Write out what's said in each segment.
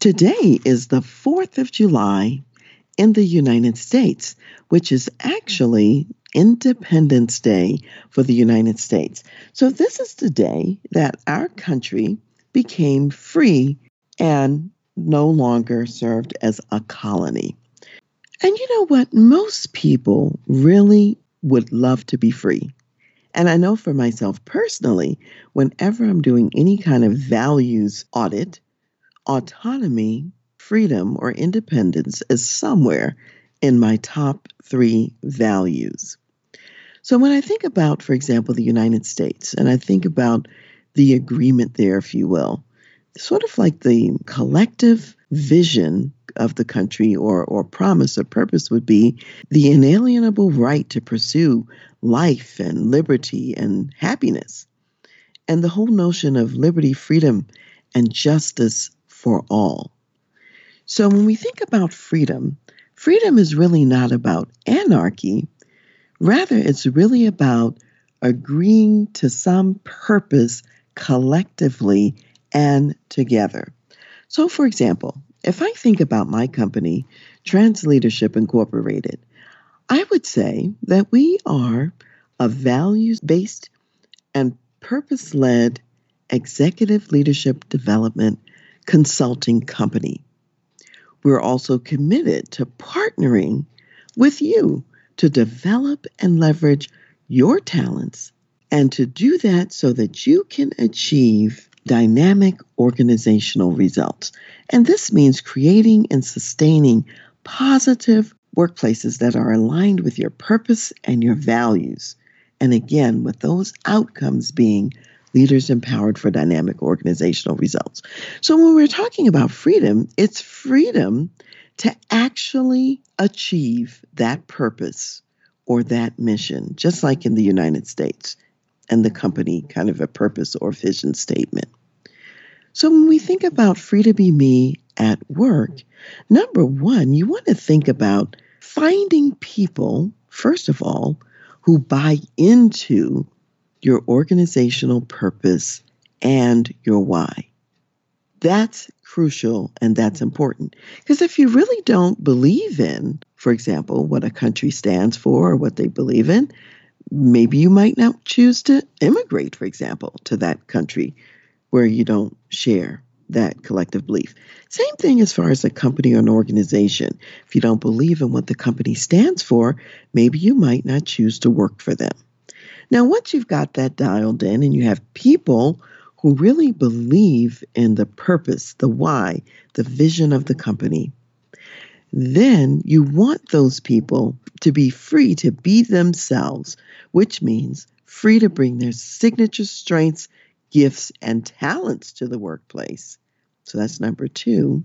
Today is the 4th of July in the United States, which is actually Independence Day for the United States. So, this is the day that our country became free and no longer served as a colony. And you know what? Most people really would love to be free. And I know for myself personally, whenever I'm doing any kind of values audit, autonomy, freedom, or independence is somewhere in my top three values. So when I think about, for example, the United States, and I think about the agreement there, if you will, sort of like the collective vision of the country or, or promise or purpose would be the inalienable right to pursue life and liberty and happiness. And the whole notion of liberty, freedom, and justice for all. So when we think about freedom, freedom is really not about anarchy. Rather, it's really about agreeing to some purpose collectively and together. So, for example, if I think about my company, TransLeadership Incorporated, I would say that we are a values based and purpose led executive leadership development consulting company. We're also committed to partnering with you to develop and leverage your talents and to do that so that you can achieve dynamic organizational results. And this means creating and sustaining positive workplaces that are aligned with your purpose and your values. And again, with those outcomes being leaders empowered for dynamic organizational results. So, when we're talking about freedom, it's freedom to actually achieve that purpose or that mission, just like in the United States and the company kind of a purpose or vision statement. So, when we think about free to be me at work, number one, you want to think about finding people, first of all, who buy into your organizational purpose, and your why. That's crucial and that's important. Because if you really don't believe in, for example, what a country stands for or what they believe in, maybe you might not choose to immigrate, for example, to that country where you don't share that collective belief. Same thing as far as a company or an organization. If you don't believe in what the company stands for, maybe you might not choose to work for them. Now, once you've got that dialed in and you have people who really believe in the purpose, the why, the vision of the company, then you want those people to be free to be themselves, which means free to bring their signature strengths, gifts, and talents to the workplace. So that's number two.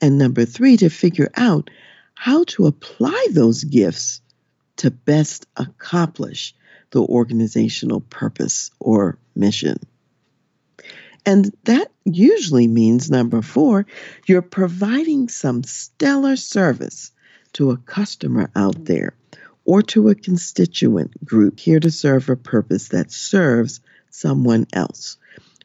And number three, to figure out how to apply those gifts to best accomplish the organizational purpose or mission. And that usually means number four, you're providing some stellar service to a customer out there or to a constituent group here to serve a purpose that serves someone else.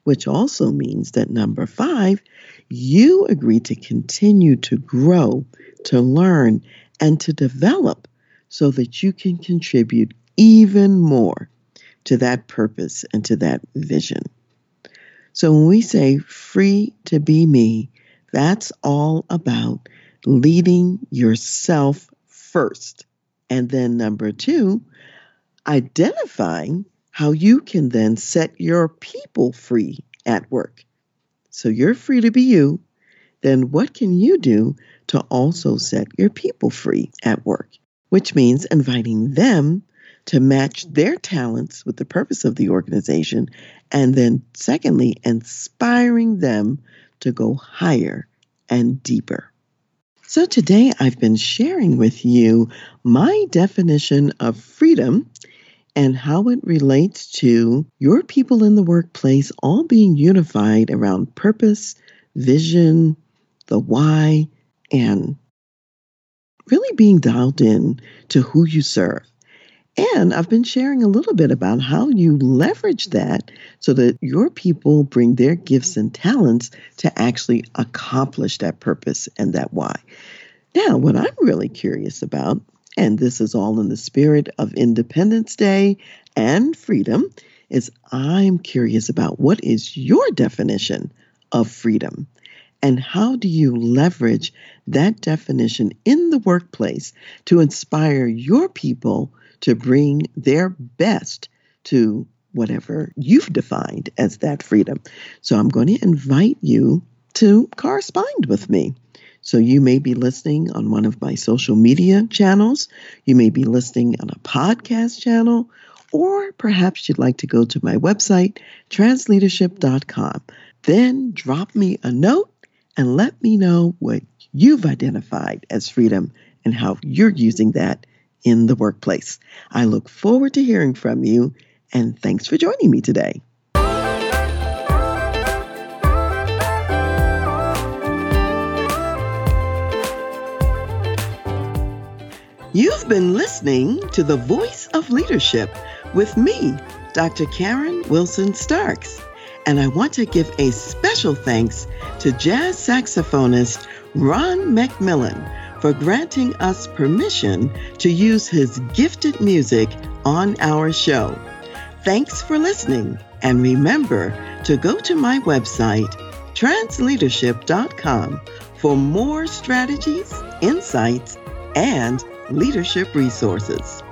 Which also means that number five, you agree to continue to grow, to learn, and to develop so that you can contribute even more to that purpose and to that vision. So when we say free to be me, that's all about leading yourself first. And then number two, identifying how you can then set your people free at work. So you're free to be you. Then what can you do to also set your people free at work? Which means inviting them to match their talents with the purpose of the organization. And then, secondly, inspiring them to go higher and deeper. So today I've been sharing with you my definition of freedom and how it relates to your people in the workplace all being unified around purpose, vision, the why, and really being dialed in to who you serve. And I've been sharing a little bit about how you leverage that so that your people bring their gifts and talents to actually accomplish that purpose and that why. Now, what I'm really curious about, and this is all in the spirit of Independence Day and freedom, is I'm curious about what is your definition of freedom? And how do you leverage that definition in the workplace to inspire your people to bring their best to whatever you've defined as that freedom? So I'm going to invite you to correspond with me. So you may be listening on one of my social media channels, you may be listening on a podcast channel, or perhaps you'd like to go to my website, transleadership.com. Then drop me a note and let me know what you've identified as freedom and how you're using that in the workplace. I look forward to hearing from you, and thanks for joining me today. You've been listening to The Voice of Leadership with me, Dr. Karen Wilson Starks. And I want to give a special thanks to jazz saxophonist Ron McMillan for granting us permission to use his gifted music on our show. Thanks for listening, and remember to go to my website, transleadership.com, for more strategies, insights, and leadership resources.